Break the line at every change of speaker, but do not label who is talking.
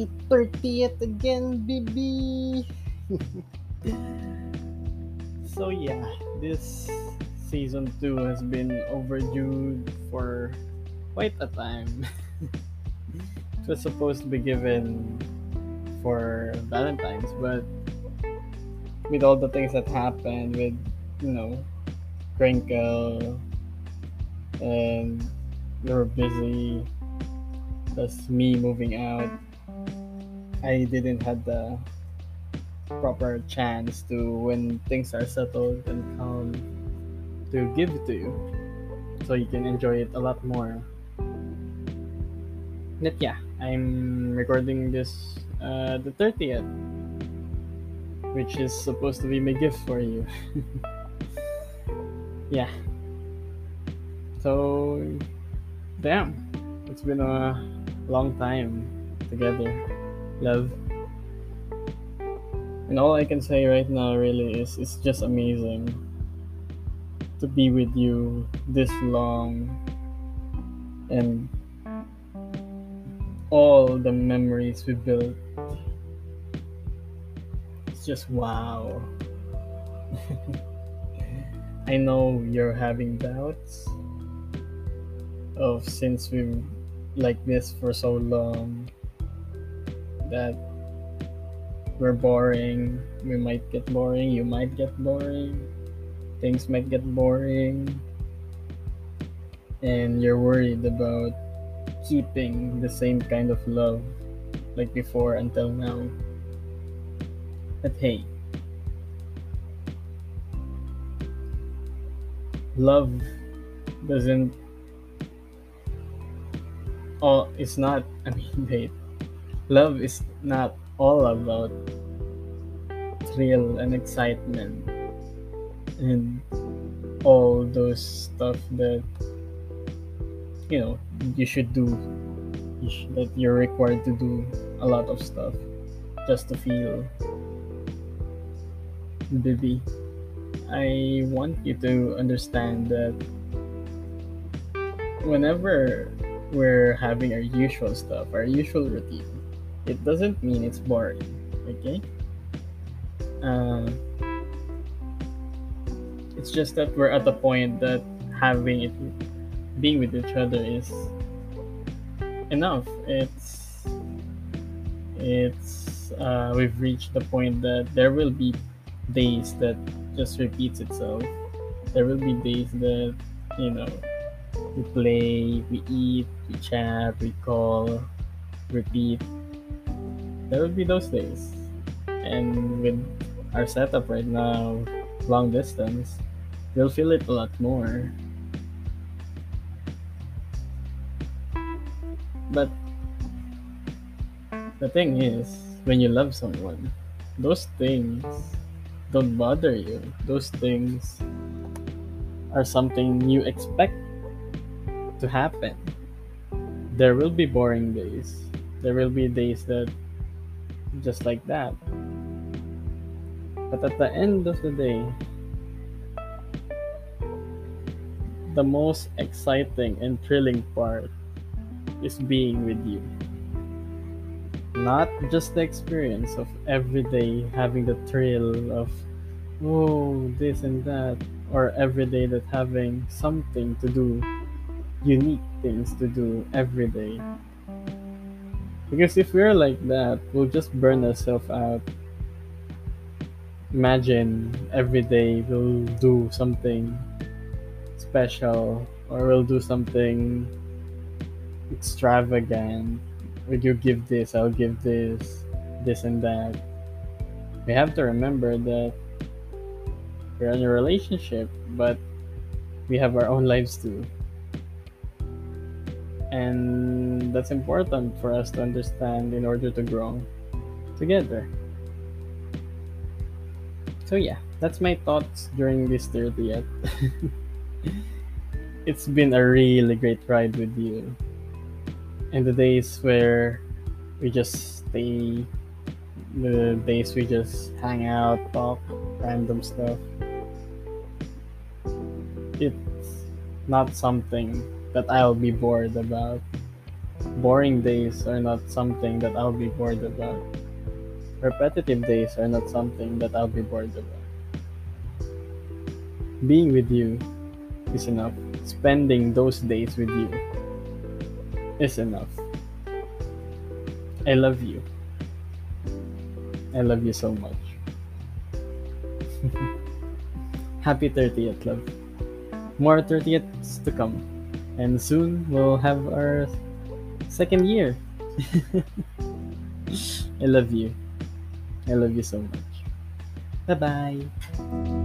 Happy 30th again, baby! so, yeah, this season 2 has been overdue for quite a time. it was supposed to be given for Valentine's, but with all the things that happened with, you know, Crinkle and we were busy that's me moving out i didn't have the proper chance to when things are settled and calm to give it to you. So you can enjoy it a lot more. But yeah i'm recording this uh, the 30th which is supposed to be my gift for you. Yeah. So damn. It's been a long time together, love. And all I can say right now really is it's just amazing to be with you this long and all the memories we built. It's just wow. I know you're having doubts of since we've like this for so long that we're boring. We might get boring. You might get boring. Things might get boring. And you're worried about keeping the same kind of love like before until now. But hey, love doesn't Oh, it's not i mean wait love is not all about thrill and excitement and all those stuff that you know you should do you should, that you're required to do a lot of stuff just to feel baby. I want you to understand that whenever we're having our usual stuff, our usual routine, it doesn't mean it's boring. Okay? Uh, it's just that we're at the point that having it, being with each other is enough. It's, it's, uh, we've reached the point that there will be days that just repeats itself. There will be days that, you know, we play, we eat, we chat, we call, repeat. There will be those days. And with our setup right now, long distance, we'll feel it a lot more. But the thing is, when you love someone, those things don't bother you. Those things are something you expect to happen. There will be boring days. There will be days that just like that. But at the end of the day, the most exciting and thrilling part is being with you. Not just the experience of every day having the thrill of, oh, this and that, or every day that having something to do unique things to do every day. Because if we're like that, we'll just burn ourselves out. Imagine every day we'll do something special or we'll do something extravagant. Would you give this? I'll give this, this and that. We have to remember that we're in a relationship, but we have our own lives too and that's important for us to understand in order to grow together. So yeah that's my thoughts during this 30th it's been a really great ride with you. And the days where we just stay the days we just hang out talk random stuff. It's not something that I'll be bored about. Boring days are not something that I'll be bored about. Repetitive days are not something that I'll be bored about. Being with you is enough. Spending those days with you is enough. I love you. I love you so much. Happy 30th, love. More 30ths to come. And soon we'll have our second year. I love you. I love you so much. Bye bye.